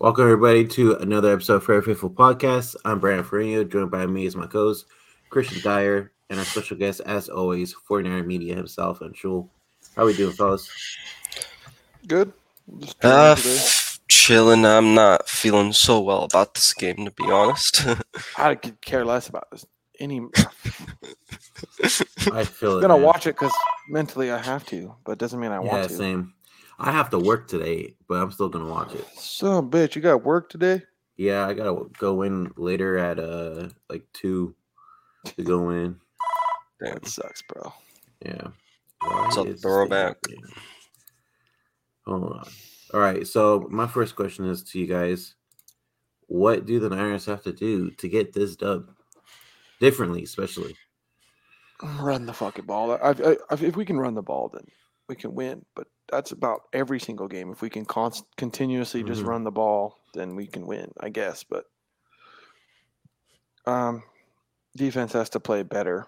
Welcome everybody to another episode of Fair Faithful Podcast. I'm Brandon Farino, joined by me as my co-host Christian Dyer, and our special guest, as always, 49er Media himself Anshul. How we doing, fellas? Good. Just Uh, chilling today. f- chilling. I'm not feeling so well about this game, to be honest. I could care less about this. Any, I'm I feel it. gonna man. watch it because mentally I have to, but it doesn't mean I Yeah, want to. same. I have to work today, but I'm still gonna watch it. So, bitch, you got work today? Yeah, I gotta go in later at uh like two to go in. That sucks, bro. Yeah. Why up, is throwback? Hold on. All right. So my first question is to you guys: What do the Niners have to do to get this dub? Differently, especially. Run the fucking ball. I, I, I, if we can run the ball, then we can win. But that's about every single game. If we can const- continuously just Mhm. run the ball, then we can win, I guess. But um, defense has to play better.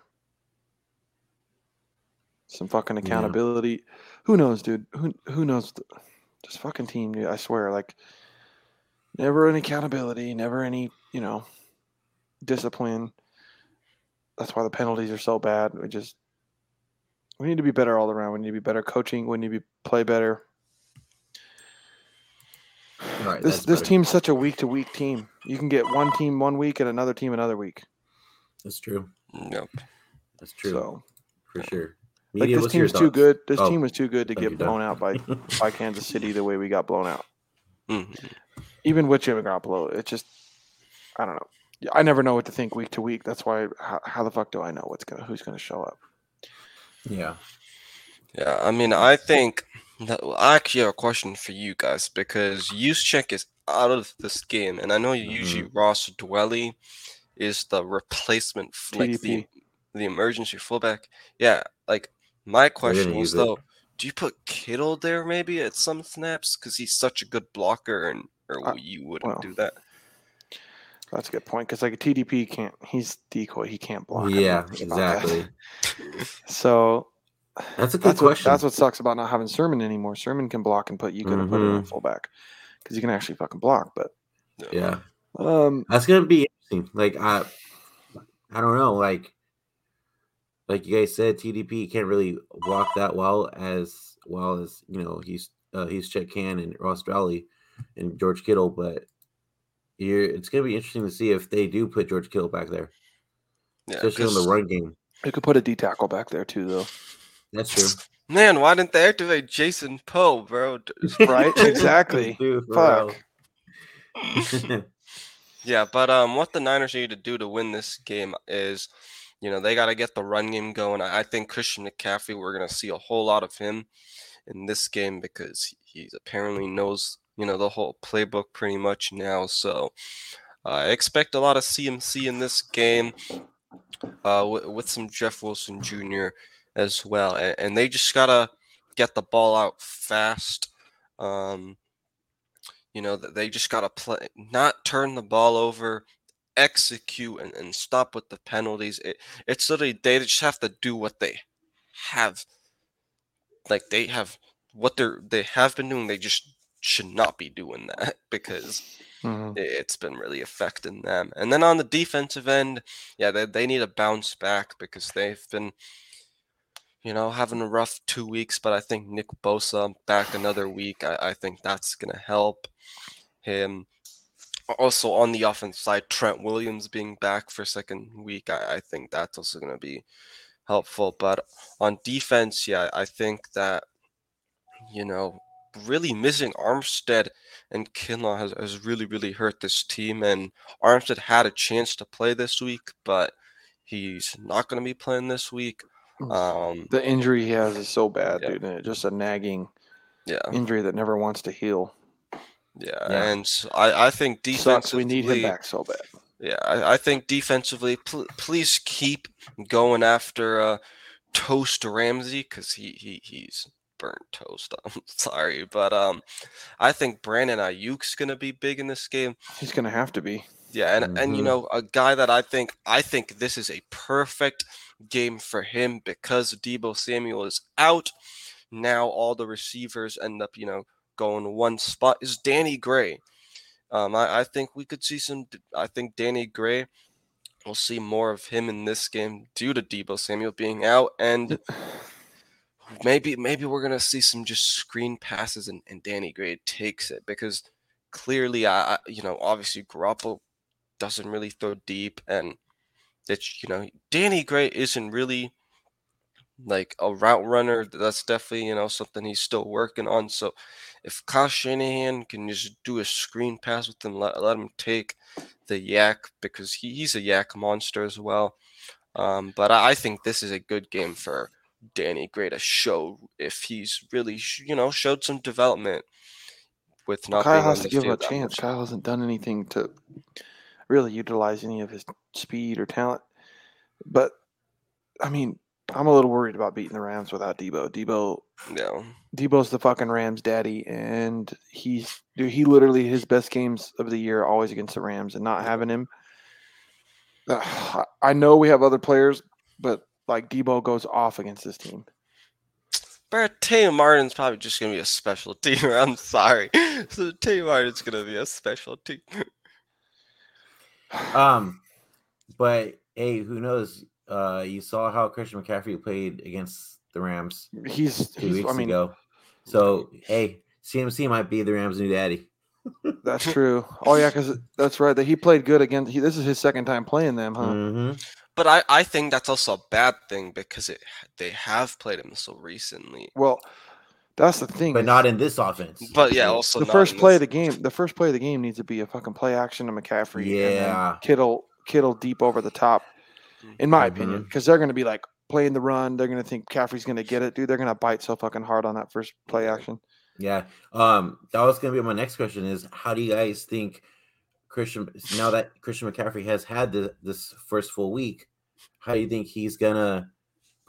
Some fucking Yeah. accountability. Who knows, dude? Who who knows? This fucking team, dude. I swear, like never any accountability, never any, you know, discipline. That's why the penalties are so bad. We just we need to be better all around. We need to be better coaching. We need to be play better. All right. This this better. team's such a week to week team. You can get one team one week and another team another week. That's true. yep. That's true So for sure. like this what's your team's too good. This Oh, team was too good to get blown out by by Kansas City the way we got blown out. Mhm. Even with Jimmy Garoppolo, it just I don't know. Yeah, I never know what to think week to week. That's why how, how the fuck do I know what's gonna who's gonna show up? Yeah. Yeah, I mean, I think that well, I actually have a question for you guys because Juszczyk is out of this game, and I know usually Ross Dwelley is the replacement, f- like the the emergency fullback. Yeah, like my question was use it. though, do you put Kittle there maybe at some snaps because he's such a good blocker, and or Uh, you wouldn't well, do that? That's a good point because like a TDP can't. He's decoy. He can't block. Yeah. that. Exactly. So That's a good that's what, question. that's what sucks about not having Sermon anymore. Sermon can block and put you could have put him in fullback because he can actually fucking block. But yeah. um, That's gonna be interesting. Like I, I don't know. Like, like you guys said, TDP can't really block that well as well as you know he's uh, he's Chet Can and Ross Dwelley and George Kittle. But you're, it's gonna be interesting to see if they do put George Kittle back there, Yeah, especially on the run game. you could put a D tackle back there too, though. That's true. Man, why didn't they activate Jason Poe, bro? Right? exactly. Dude, Fuck. Yeah, but um, what the Niners need to do to win this game is, you know, they got to get the run game going. I I think Christian McCaffrey, we're gonna see a whole lot of him in this game because he apparently knows, you know, the whole playbook pretty much now. So uh, I expect a lot of CMC in this game, uh, with, with some Jeff Wilson Jr. as well, and, and they just gotta get the ball out fast. Um, you know, they just got to play, not turn the ball over, execute, and, and stop with the penalties. It, it's literally, they just have to do what they have. Like, they have what they're, they have been doing. They just should not be doing that because Mhm. it- it's been really affecting them. And then on the defensive end, yeah, they, they need to bounce back because they've been, you know, having a rough two weeks. But I think Nick Bosa back another week. I, I think that's going to help him. Also on the offense side, Trent Williams being back for second week, I, I think that's also going to be helpful. But on defense, yeah, I think that, you know, really missing Armstead and Kinlaw has, has really, really hurt this team. And Armstead had a chance to play this week, but he's not going to be playing this week. Um, The injury he has is so bad, Yeah. dude. Just a nagging yeah, injury that never wants to heal. yeah, Yeah. and I, I think Sucks. defensively, We need him back so bad. Yeah, I, I think defensively, pl- please keep going after uh, Toast Ramsey because he, he he's burnt toast. I'm sorry, but um, I think Brandon Aiyuk's gonna be big in this game. He's gonna have to be. Yeah, and and you Mhm. know a guy that I think I think this is a perfect game for him because Debo Samuel is out. Now all the receivers end up you know going one spot is Danny Gray. Um, I, I think we could see some. I think Danny Gray. We'll see more of him in this game due to Debo Samuel being out, and maybe maybe we're gonna see some just screen passes and, and Danny Gray takes it because clearly, I, you know obviously Garoppolo doesn't really throw deep, and that you know Danny Gray isn't really like a route runner. That's definitely you know something he's still working on. So if Kyle Shanahan can just do a screen pass with him, let, let him take the YAC because he, he's a YAC monster as well. Um, but I, I think this is a good game for Danny Gray to show if he's really you know showed some development with not. Kyle being has to give him a chance. much. Kyle hasn't done anything to really utilize any of his speed or talent. But I mean, I'm a little worried about beating the Rams without Debo. Debo no, Debo's the fucking Rams daddy, and he's dude, he literally his best games of the year always against the Rams, and not having him. I know we have other players, but like Debo goes off against this team. But Tay Martin's probably just gonna be a special teamer. I'm sorry. So Tay Martin's gonna be a special team. Um, but hey, who knows? Uh, you saw how Christian McCaffrey played against the Rams He's, two he's weeks I mean, ago. So hey, CMC might be the Rams' new daddy. that's true. Oh yeah, because that's right. That he played good against. He, this is his second time playing them, huh? hmm But I, I think that's also a bad thing because it they have played him so recently. Well, that's the thing. But not in this offense. But yeah, also the not first in play of the game. The first play of the game needs to be a fucking play action to McCaffrey. and then Yeah. Kittle, Kittle deep over the top, in my opinion, Mhm. because they're going to be like playing the run. They're going to think McCaffrey's going to get it, dude. They're going to bite so fucking hard on that first play action. Yeah. Um, that was gonna be my next question is how do you guys think Christian now that Christian McCaffrey has had the, this first full week, how do you think he's gonna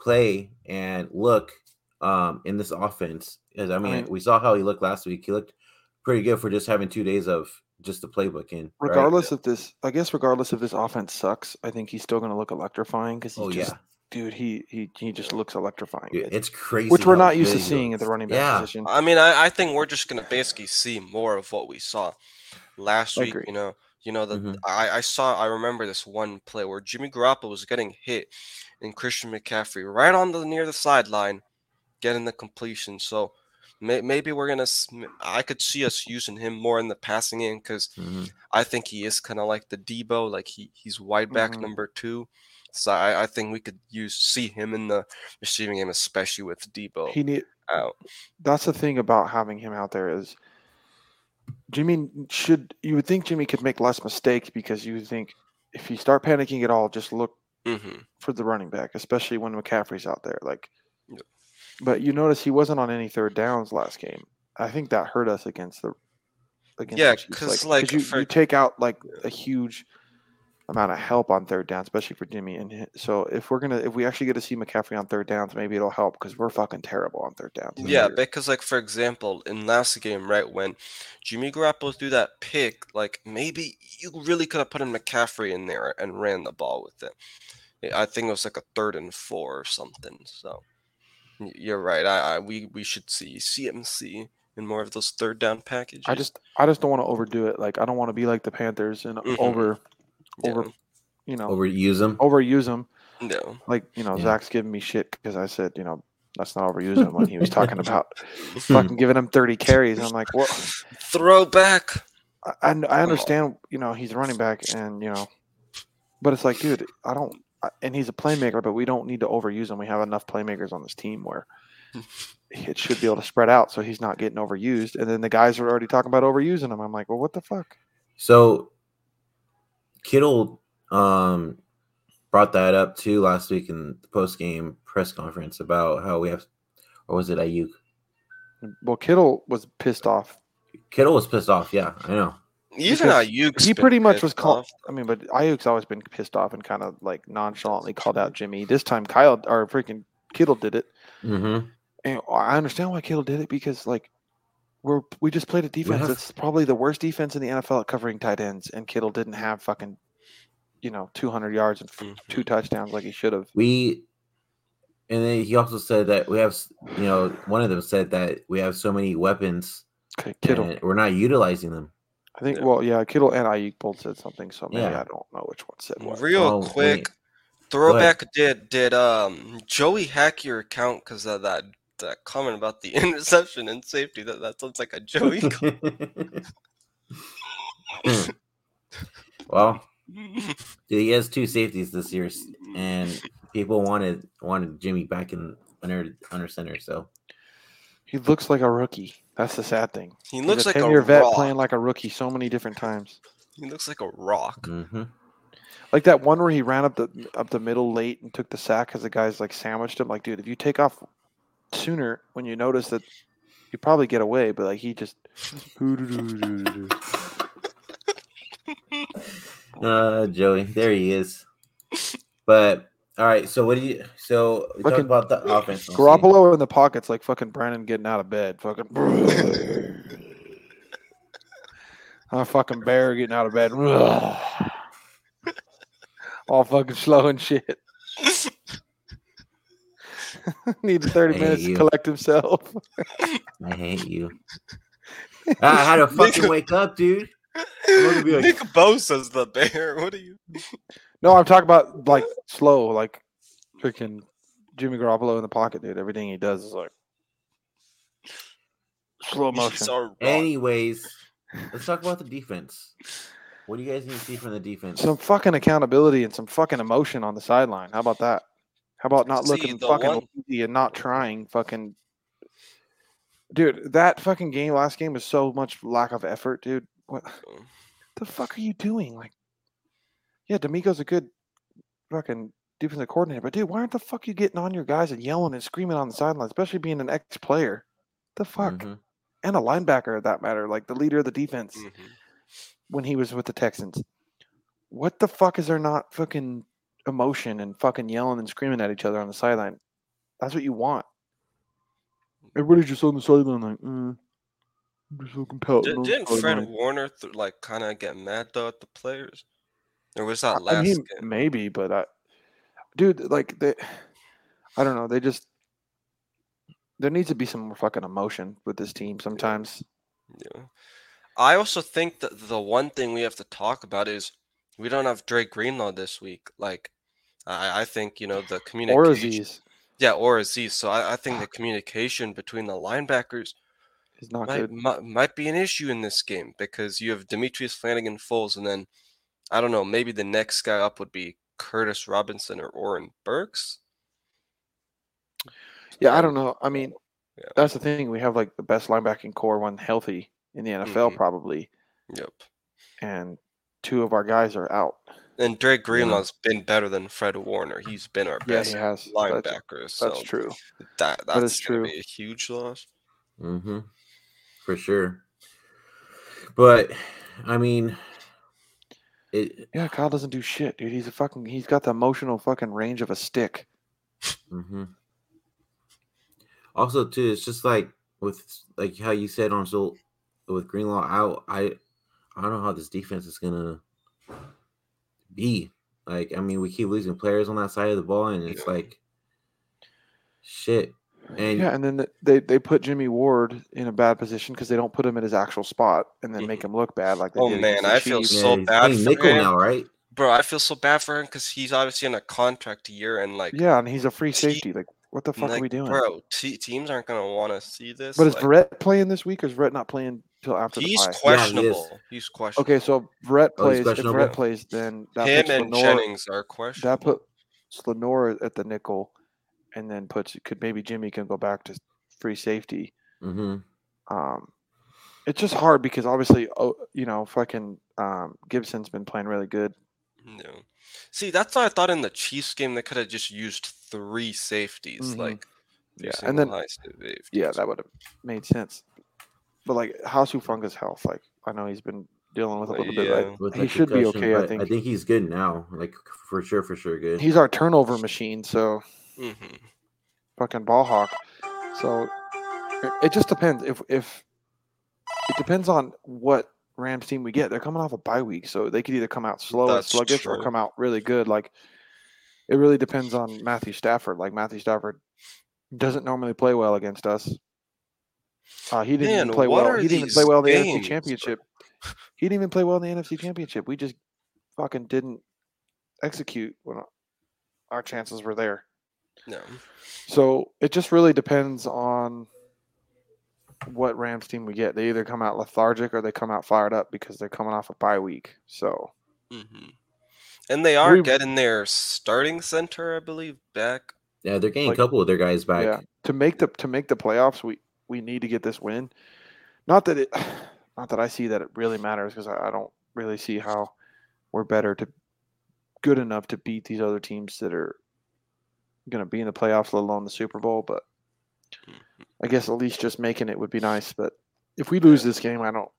play and look um in this offense? Because I mean, mean- we saw how he looked last week. He looked pretty good for just having two days of just the playbook in. right? Regardless if this, I guess, regardless of this offense sucks, I think he's still going to look electrifying because he Oh just, yeah. dude, he he he just looks electrifying, Dude, it's crazy. which we're not used to good he seeing at the running back Yeah. position. I mean, I, I think we're just gonna basically see more of what we saw last week. You know, you know the Mhm. I, I saw I remember this one play where Jimmy Garoppolo was getting hit, and Christian McCaffrey right on the near the sideline, getting the completion. So may, maybe we're gonna I could see us using him more in the passing game because Mhm. I think he is kind of like the Debo, like he he's wide back Mhm. number two. So I, I think we could use see him in the receiving game, especially with Debo He need out. that's the thing about having him out there is Jimmy should you would think Jimmy could make less mistakes because you would think if you start panicking at all, just look hmm for the running back, especially when McCaffrey's out there. Like, Yep. but you notice he wasn't on any third downs last game. I think that hurt us against the against Yeah, the Chiefs. 'cause, like, you, for- you take out like a huge amount of help on third down, especially for Jimmy. And so if we're gonna if we actually get to see McCaffrey on third downs, maybe it'll help because we're fucking terrible on third downs. Yeah, year. because like for example, in last game, right when Jimmy Garoppolo threw that pick, like maybe you really could have put in McCaffrey in there and ran the ball with it. I- I think it was like a third and four or something. So you're right. I, I we we should see CMC in more of those third down packages. I just I just don't want to overdo it. Like I don't want to be like the Panthers and Mhm. over yeah, over you know Overuse them, overuse them. no. Like you know Yeah. Zach's giving me shit because I said you know let's not overuse him when he was talking about fucking giving him thirty carries. I'm like, well, Throwback. I, I I understand you know he's running back and you know, but it's like, dude, I don't. I- And he's a playmaker, but we don't need to overuse him. We have enough playmakers on this team where it should be able to spread out, so he's not getting overused. And then the guys are already talking about overusing him. I'm like, well, what the fuck? So Kittle um brought that up too last week in the post game press conference about how we have or was it Aiyuk? Well, Kittle was pissed off. Kittle was pissed off, yeah, I know. Even Because Aiyuk's he pretty much was called. I mean, but Aiyuk's always been pissed off and kind of like nonchalantly called out Jimmy. This time, Kyle or freaking Kittle did it, Mm-hmm. and I understand why Kittle did it because like we're we just played a defense have- that's probably the worst defense in the NFL at covering tight ends, and Kittle didn't have fucking you know 200 yards and f- Mhm. two touchdowns like he should have. We and then he also said that we have you know, one of them said that we have so many weapons Okay, Kittle. and we're not utilizing them. I think. Yeah. Well, yeah, Kittle and Aiyuk both said something, so maybe Yeah. I don't know which one said what. Real Oh, quick, wait. throwback. Did did um Joey hack your account because of that that comment about the interception and safety? That that sounds like a Joey. comment. well, he has two safeties this year, and people wanted wanted Jimmy back in under under center. So He looks like a rookie. That's the sad thing. he He's looks a like a ten-year vet rock. playing like a rookie so many different times. He looks like a rock. mhm. Like that one where he ran up the up the middle late and took the sack because the guys like sandwiched him. Like, dude, if you take off sooner when you notice that you probably get away, but like he just uh, Joey, there he is. But all right, so what do you? So we talked about the offense. see. Garoppolo in the pockets like fucking Brandon getting out of bed. Fucking a fucking bear getting out of bed. All fucking slow and shit. Needed 30 minutes hate to collect himself. I hate you. I had to fucking wake up, dude. be like- Nick Bosa's the bear. What are you? No, I'm talking about like slow, like freaking Jimmy Garoppolo in the pocket, dude. Everything he does is like slow motion. Anyways, let's talk about the defense. What do you guys need to see from the defense? Some fucking accountability and some fucking emotion on the sideline. How about that? How about not See, looking fucking one- lazy and not trying fucking Dude, that fucking game last game was so much lack of effort, dude. What the fuck are you doing? Like Yeah, DeMeco's a good fucking defensive coordinator, but dude, why aren't the fuck you getting on your guys and yelling and screaming on the sideline, especially being an ex player? The fuck? Mhm. And a linebacker at that matter, like the leader of the defense Mhm. when he was with the Texans. What the fuck is there not fucking emotion and fucking yelling and screaming at each other on the sideline? That's what you want. Everybody's just on the sideline like, mm, I'm just so compelled. Did, didn't Fred Warner th- like kind of get mad though at the players? Or was that last I mean, game? maybe, but I, dude, like they, I don't know. They just there needs to be some more fucking emotion with this team sometimes. Yeah. I also think that the one thing we have to talk about is we don't have Dre Greenlaw this week. Like, I, I think you know the Or communication. Azeez Yeah, or Azeez. So I, I think the communication between the linebackers is not might, good. might might be an issue in this game because you have Demetrius Flannigan-Fowles, and then I don't know, maybe the next guy up would be Curtis Robinson or Oren Burks. Yeah, I don't know. I mean, Yeah. that's the thing. We have like the best linebacking core when healthy in the NFL, Mhm. probably, Yep. and two of our guys are out. And Dre Greenlaw's been better than Fred Warner. He's been our Yeah, best he has. That's, linebacker. so that's true. That That is that's true. be a huge loss. Mm-hmm. For sure. But I mean, it. Yeah, Kyle doesn't do shit, dude. He's a fucking. He's got the emotional fucking range of a stick. Mm-hmm. Also, too, it's just like with like how you said on so with Greenlaw out. I I don't know how this defense is gonna be. Like, I mean, we keep losing players on that side of the ball, and it's like shit. And yeah, and then th- they they put Jimmy Ward in a bad position because they don't put him in his actual spot and then make him look bad. Like they Oh, man, I feel Chiefs. so he's bad playing for nickel him. now, right? Bro, I feel so bad for him because he's obviously in a contract year and like Yeah, and he's a free safety. Like, what the fuck like, are we doing? Bro, te- teams aren't gonna want to see this. but is like, Verrett playing this week, or is Brett not playing till after he's the bye? Yeah, he questionable. he's questionable. Okay, so Verrett Oh, plays. if questionable? Verrett plays, then that him puts and Lenoir, Jennings are questionable. that puts Lenoir at the nickel, and then puts could maybe Jimmy can go back to free safety. Mm-hmm. Um, it's just hard because obviously, oh, you know, fucking um, Gibson's been playing really good. No. See, that's why I thought in the Chiefs game they could have just used three safeties, Mhm. like Yeah, and then- Yeah, that would have made sense. But like, how's Hufanga's health? Like, I know he's been dealing with a little bit. yeah. Like, With he should be okay. I but think. I think he's good now. Like for sure, for sure, good. he's our turnover machine. So hmm fucking ball hawk. So it, it just depends. If if it depends on what Rams team we get. They're coming off a bye week, so they could either come out slow and That's sluggish or come out really good. Like it really depends on Matthew Stafford. Like Matthew Stafford doesn't normally play well against us. Uh, he didn't even Man, play well. He didn't even play well in the NFC games, Championship. He didn't even play well in the NFC Championship. We just fucking didn't execute when our chances were there. No. So it just really depends on what Rams team we get. They either come out lethargic or they come out fired up because they're coming off a bye week. So hmm And they are We- getting their starting center, I believe, back. Yeah, they're getting Like- a couple of their guys back. yeah, to make the to make the playoffs, we we need to get this win. Not that it, not that I see that it really matters because I, I don't really see how we're better to good enough to beat these other teams that are going to be in the playoffs, let alone the Super Bowl. But. I guess at least just making it would be nice. But if we lose this game, I don't.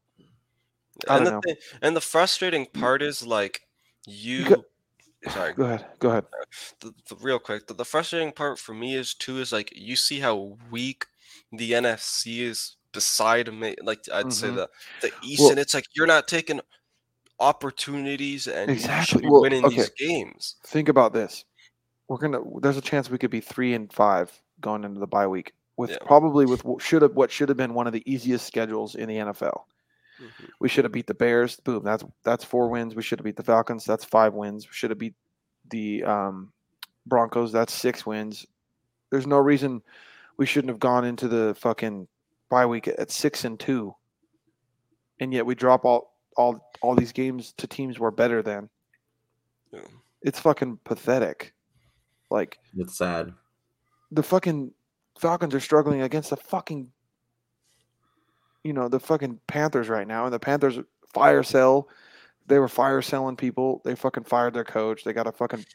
I and don't the and the frustrating part is like you. got- sorry, Go ahead. Go ahead. the, the real quick. The, the frustrating part for me is too is like you see how weak the NFC is beside me. Like I'd say Mhm. the the East, Well- and it's like you're not taking opportunities and Exactly. Well, winning these games. Think about this. We're gonna. There's a chance we could be three and five going into the bye week with Yeah. probably with what should have what should have been one of the easiest schedules in the NFL. Mhm. We should have beat the Bears. Boom. That's that's four wins. We should have beat the Falcons. That's five wins. We should have beat the um, Broncos. That's six wins. There's no reason we shouldn't have gone into the fucking bye week at six and two. And yet we drop all all all these games to teams we're better than. Yeah. It's fucking pathetic. Like It's sad. the fucking Falcons are struggling against the fucking you know, the fucking Panthers right now. And the Panthers fire sell. They were fire selling people. They fucking fired their coach. They got a fucking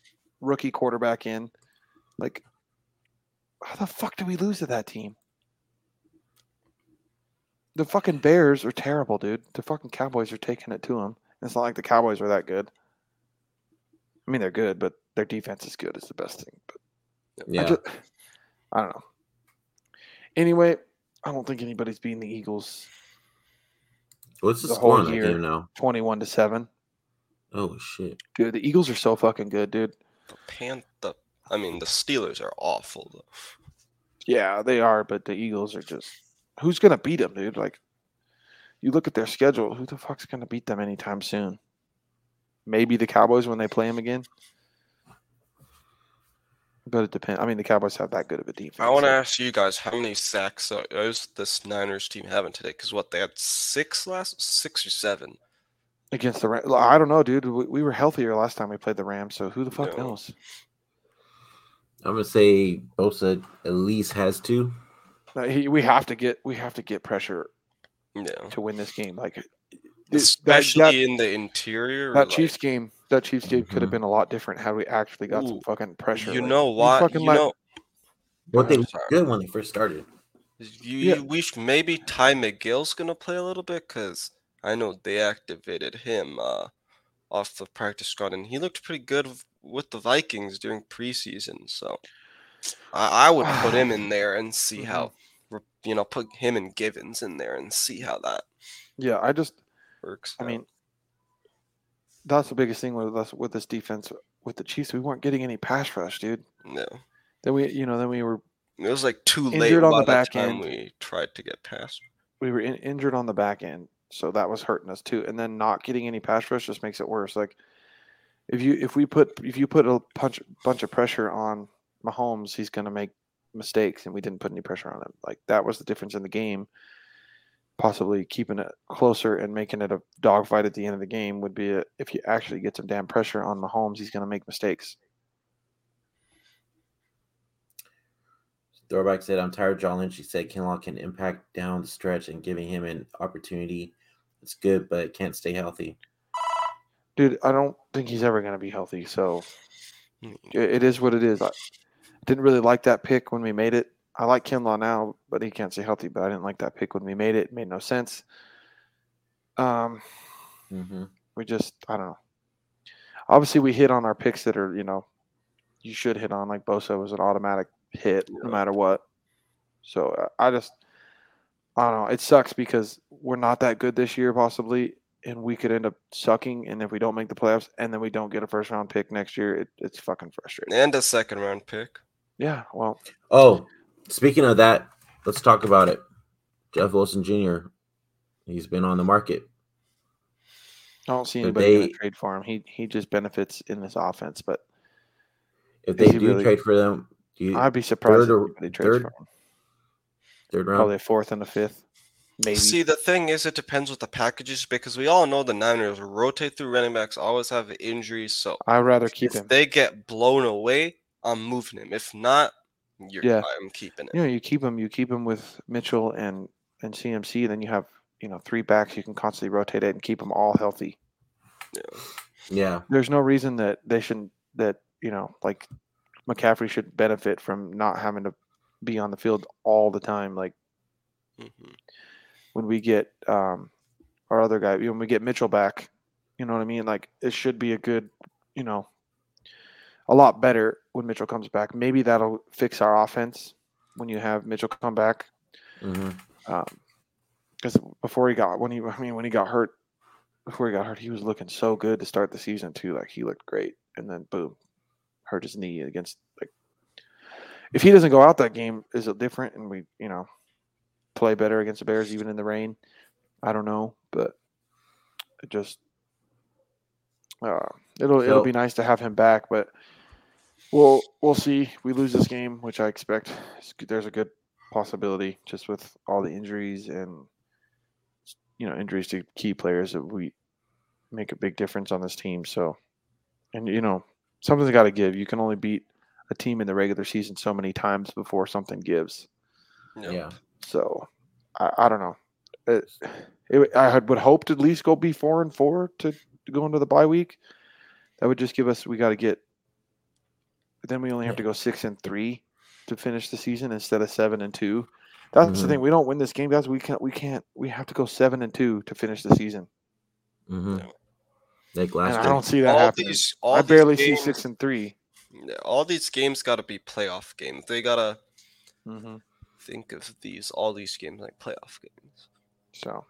rookie quarterback in. Like how the fuck do we lose to that team? The fucking Bears are terrible, dude. The fucking Cowboys are taking it to them. It's not like the Cowboys are that good. I mean, they're good, but their defense is good. Is the best thing. But I, Yeah. just, I don't know. Anyway, I don't think anybody's beating the Eagles What's the, the score whole on that year. game now? twenty-one to seven. Oh shit. Dude, the Eagles are so fucking good, dude. The Pan, the I mean, the Steelers are awful though. Yeah, they are, but the Eagles are just who's gonna beat them, dude? Like, you look at their schedule. Who the fuck's gonna beat them anytime soon? Maybe the Cowboys when they play them again. But it depends. I mean, the Cowboys have that good of a defense. I want to so- ask you guys how many sacks is this Niners team having today? Because what they had six last, six or seven. against the Rams. I don't know, dude. We, we were healthier last time we played the Rams, so who the fuck No. knows? I'm gonna say Bosa at least has two. Uh, he, we have to get we have to get pressure Yeah, to win this game. Like, especially that, in the interior. that like, Chiefs game, that Chiefs game could have been a lot different had we actually got some fucking pressure. You Like, know why? fucking You let- know, One ahead, thing sorry. good when they first started. you, Yeah. you we maybe Ty McGill's gonna play a little bit because I know they activated him uh, off the practice squad, and he looked pretty good w- with the Vikings during preseason. So I, I would put him in there and see how, mm-hmm. you know, put him and Givens in there and see how that yeah, I just, works. I out. mean, that's the biggest thing with us with this defense with the Chiefs. We weren't getting any pass rush, dude. no, Then we, you know, then we were it was like too late Injured on by the back time end. we tried to get past. we were in, injured on the back end, so that was hurting us too. And then not getting any pass rush just makes it worse. Like if you if we put if you put a punch bunch of pressure on Mahomes, he's going to make mistakes, and we didn't put any pressure on him. Like that was the difference in the game. Possibly keeping it closer and making it a dogfight at the end of the game would be a, if you actually get some damn pressure on Mahomes, he's going to make mistakes. Throwback said, "I'm tired." John Lynch. He said Kinlaw can impact down the stretch and giving him an opportunity. It's good, but can't stay healthy. Dude, I don't think he's ever going to be healthy. So Mm, it, is what it is. I didn't really like that pick when we made it. I like Kinlaw now, but he can't stay healthy. But I didn't like that pick when we made it. It made no sense. Um, Mm-hmm. we just I don't know. Obviously, we hit on our picks that are you know you should hit on. Like Bosa was an automatic hit no matter what. So I just I don't know. It sucks because we're not that good this year, possibly, and we could end up sucking. And if we don't make the playoffs, and then we don't get a first round pick next year, it, it's fucking frustrating. And a second round pick. Yeah, well, Oh, speaking of that, let's talk about it. Jeff Wilson Jr. He's been on the market. I don't see anybody they- trade for him. He he just benefits in this offense, but If they do really- trade for them, do you, I'd be surprised third or- if anybody trades third for him. third round. Probably a fourth and a fifth, maybe. See, the thing is, it depends what the package is because we all know the Niners rotate through running backs, always have injuries. So I'd rather keep if him. they get blown away, I'm moving him. If not, you're, Yeah. I'm keeping it. you know, you keep him. You keep him with Mitchell and and CMC. Then you have you know three backs. You can constantly rotate it and keep them all healthy. yeah, Yeah. There's no reason that they shouldn't. That you know, like McCaffrey should benefit from not having to be on the field all the time. Like Mhm. When we get um, our other guy, when we get Mitchell back, you know what I mean? Like it should be a good, you know, a lot better when Mitchell comes back. Maybe that'll fix our offense when you have Mitchell come back. Because before he got when he, I mean, when he got hurt, before he got hurt, he was looking so good to start the season too. Like he looked great, and then boom, hurt his knee against like. If he doesn't go out that game, is it different? And we, you know, play better against the Bears even in the rain. I don't know, but it just uh, it'll it'll be nice to have him back, but we'll we'll see. We lose this game, which I expect. There's a good possibility just with all the injuries and you know injuries to key players that we make a big difference on this team. So, and you know something's got to give. You can only beat a team in the regular season so many times before something gives. Yep. yeah. So I, I don't know. It, it, I would hope to at least go be four and four to, to go into the bye week. That would just give us. We got to get. Then we only have to go six and three to finish the season instead of seven and two. That's the Mhm. thing. We don't win this game, guys. We can't. We can't. We have to go seven and two to finish the season. hmm Yeah. Like And last I don't see that all happening. these, all I these barely games, see six and three. All these games got to be playoff games. They gotta Mm-hmm. Think of these, all these games like playoff games. So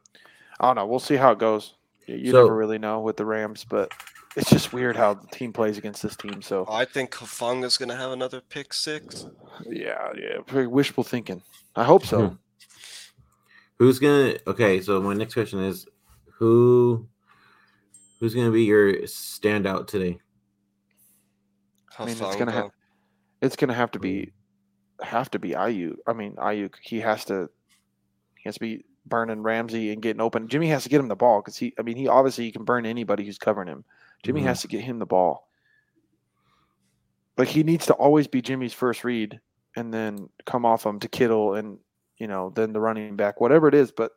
I don't know. We'll see how it goes. You, you So- never really know with the Rams, but it's just weird how the team plays against this team. So I think Hufanga's gonna have another pick six. yeah, yeah, very wishful thinking. I hope so. Hmm. Who's gonna? Okay, so my next question is, who, who's gonna be your standout today? I mean, it's gonna have it's gonna have to be have to be Aiyuk. I mean, Aiyuk. He has to he has to be burning Ramsey and getting open. Jimmy has to get him the ball because he. I mean, he obviously he can burn anybody who's covering him. Jimmy Mhm. has to get him the ball. Like he needs to always be Jimmy's first read and then come off him to Kittle and you know then the running back, whatever it is. But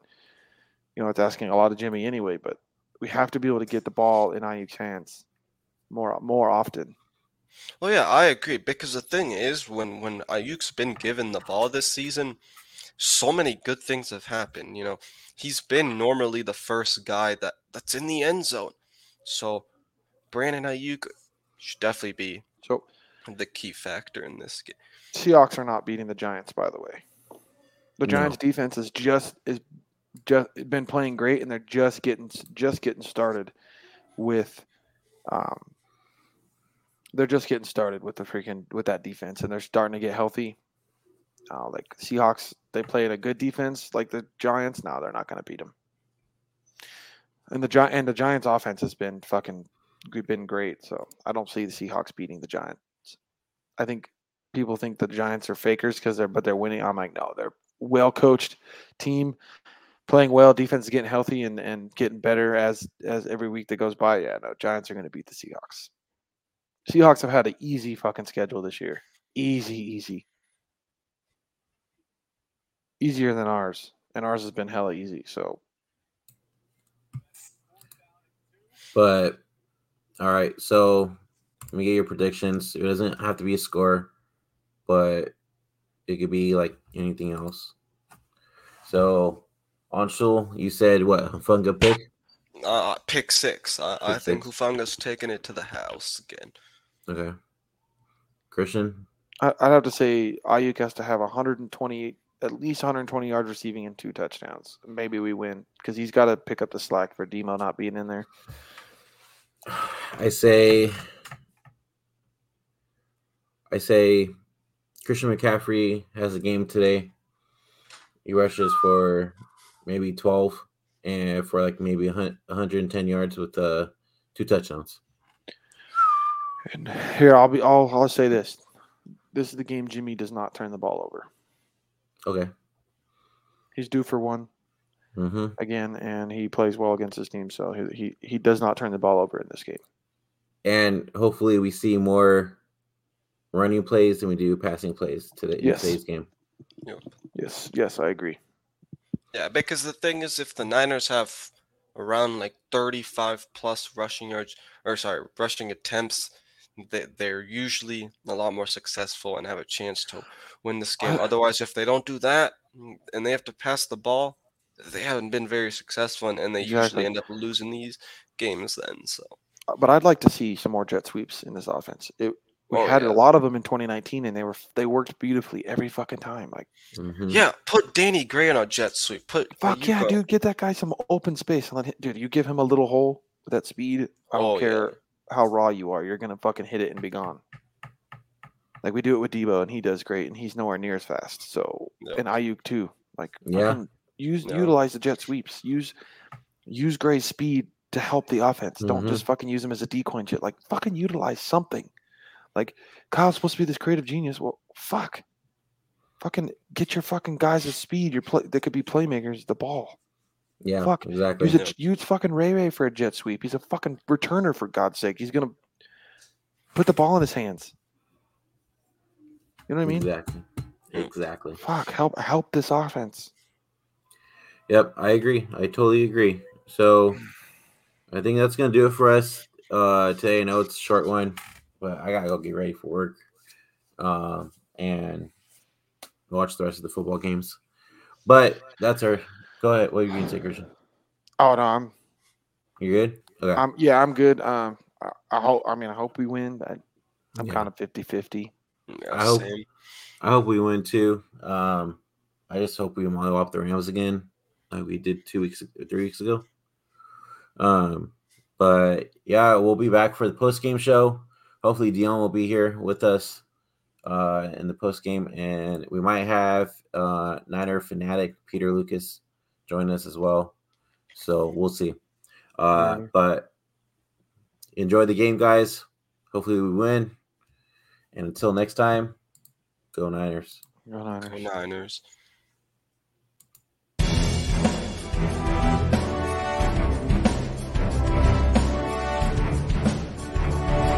you know, it's asking a lot of Jimmy anyway. But we have to be able to get the ball in Aiyuk's hands more more often. Well, yeah, I agree because the thing is, when when Aiyuk's been given the ball this season, so many good things have happened. You know, he's been normally the first guy that that's in the end zone. So, Brandon Aiyuk should definitely be So the key factor in this game. Seahawks are not beating the Giants, by the way. The No. Giants defense is just is just been playing great, and they're just getting just getting started with, um, they're just getting started with the freaking with that defense, and they're starting to get healthy. Uh, like Seahawks, they play a good defense like the Giants. No, they're not going to beat them. And the and the Giants' offense has been fucking been great. So I don't see the Seahawks beating the Giants. I think people think the Giants are fakers because they're but they're winning. I'm like, no, they're well coached team, playing well, defense is getting healthy and, and getting better as as every week that goes by. Yeah, no, Giants are gonna beat the Seahawks. Seahawks have had an easy fucking schedule this year. Easy, easy. Easier than ours. And ours has been hella easy. So But all right, so let me get your predictions. It doesn't have to be a score, but it could be like anything else. So, Anshul, you said what? Funga pick? Uh, pick six. I, I think six. Hufanga's taking it to the house again. Okay. Christian? I, I'd have to say Aiyuk has to have 120, at least 120 yards receiving and two touchdowns. Maybe we win because he's got to pick up the slack for Debo not being in there. I say I say Christian McCaffrey has a game today. He rushes for maybe 12 and for like maybe a hun- 110 yards with uh two touchdowns. And here I'll be. I'll I'll say this. This is the game Jimmy does not turn the ball over. Okay. He's due for one Mm-hmm. again, and he plays well against his team. So he he, he does not turn the ball over in this game. And hopefully we see more running plays than we do passing plays today in Yes. today's game. Yes, yes, I agree. Yeah, because the thing is, if the Niners have around like 35 plus rushing yards, or sorry, rushing attempts, they, they're usually a lot more successful and have a chance to win this game. I- Otherwise, if they don't do that mm, and they have to pass the ball, they haven't been very successful and, and they Exactly. usually end up losing these games then. So, Uh, But I'd like to see some more jet sweeps in this offense. It, we Oh, had yeah. a lot of them in 2019, and they were they worked beautifully every fucking time. Like Mhm. yeah, put Danny Gray on a jet sweep. Put fuck yeah, go. dude, get that guy some open space and let him, dude. You give him a little hole with that speed. I don't Oh, yeah. Care how raw you are, you're gonna fucking hit it and be gone. Like we do it with Debo, and he does great, and he's nowhere near as fast. So Yep. and Aiyuk too. Like Yeah. fucking use Yeah. utilize the jet sweeps. Use use Gray's speed to help the offense. Don't Mhm. just fucking use him as a decoy and shit. Like fucking utilize something. Like Kyle's supposed to be this creative genius. Well, fuck. Fucking get your fucking guys at speed. Your play. They could be playmakers. The ball. Yeah, Fuck. exactly. Use a use fucking Ray Ray for a jet sweep. He's a fucking returner for God's sake. He's gonna put the ball in his hands. You know what I mean? Exactly. Exactly. Fuck. Help help this offense. Yep, I agree. I totally agree. So I think that's gonna do it for us uh today. I know it's a short one, but I gotta go get ready for work. Um and watch the rest of the football games. But that's our go ahead. What are you gonna say, Christian? Oh no, I'm You good? Okay. I'm yeah, I'm good. Um I, I hope I mean I hope we win, but I'm Yeah. kind of 50-50. Yeah, I hope- same. I hope we win too. Um I just hope we model up the Rams again, like we did two weeks three weeks ago. Um but yeah, we'll be back for the post game show. Hopefully Dion will be here with us uh in the post game and we might have uh Niner fanatic Peter Lucas join us as well. So we'll see. Uh but enjoy the game guys. Hopefully we win. And until next time, go Niners. Go Niners. Go Niners.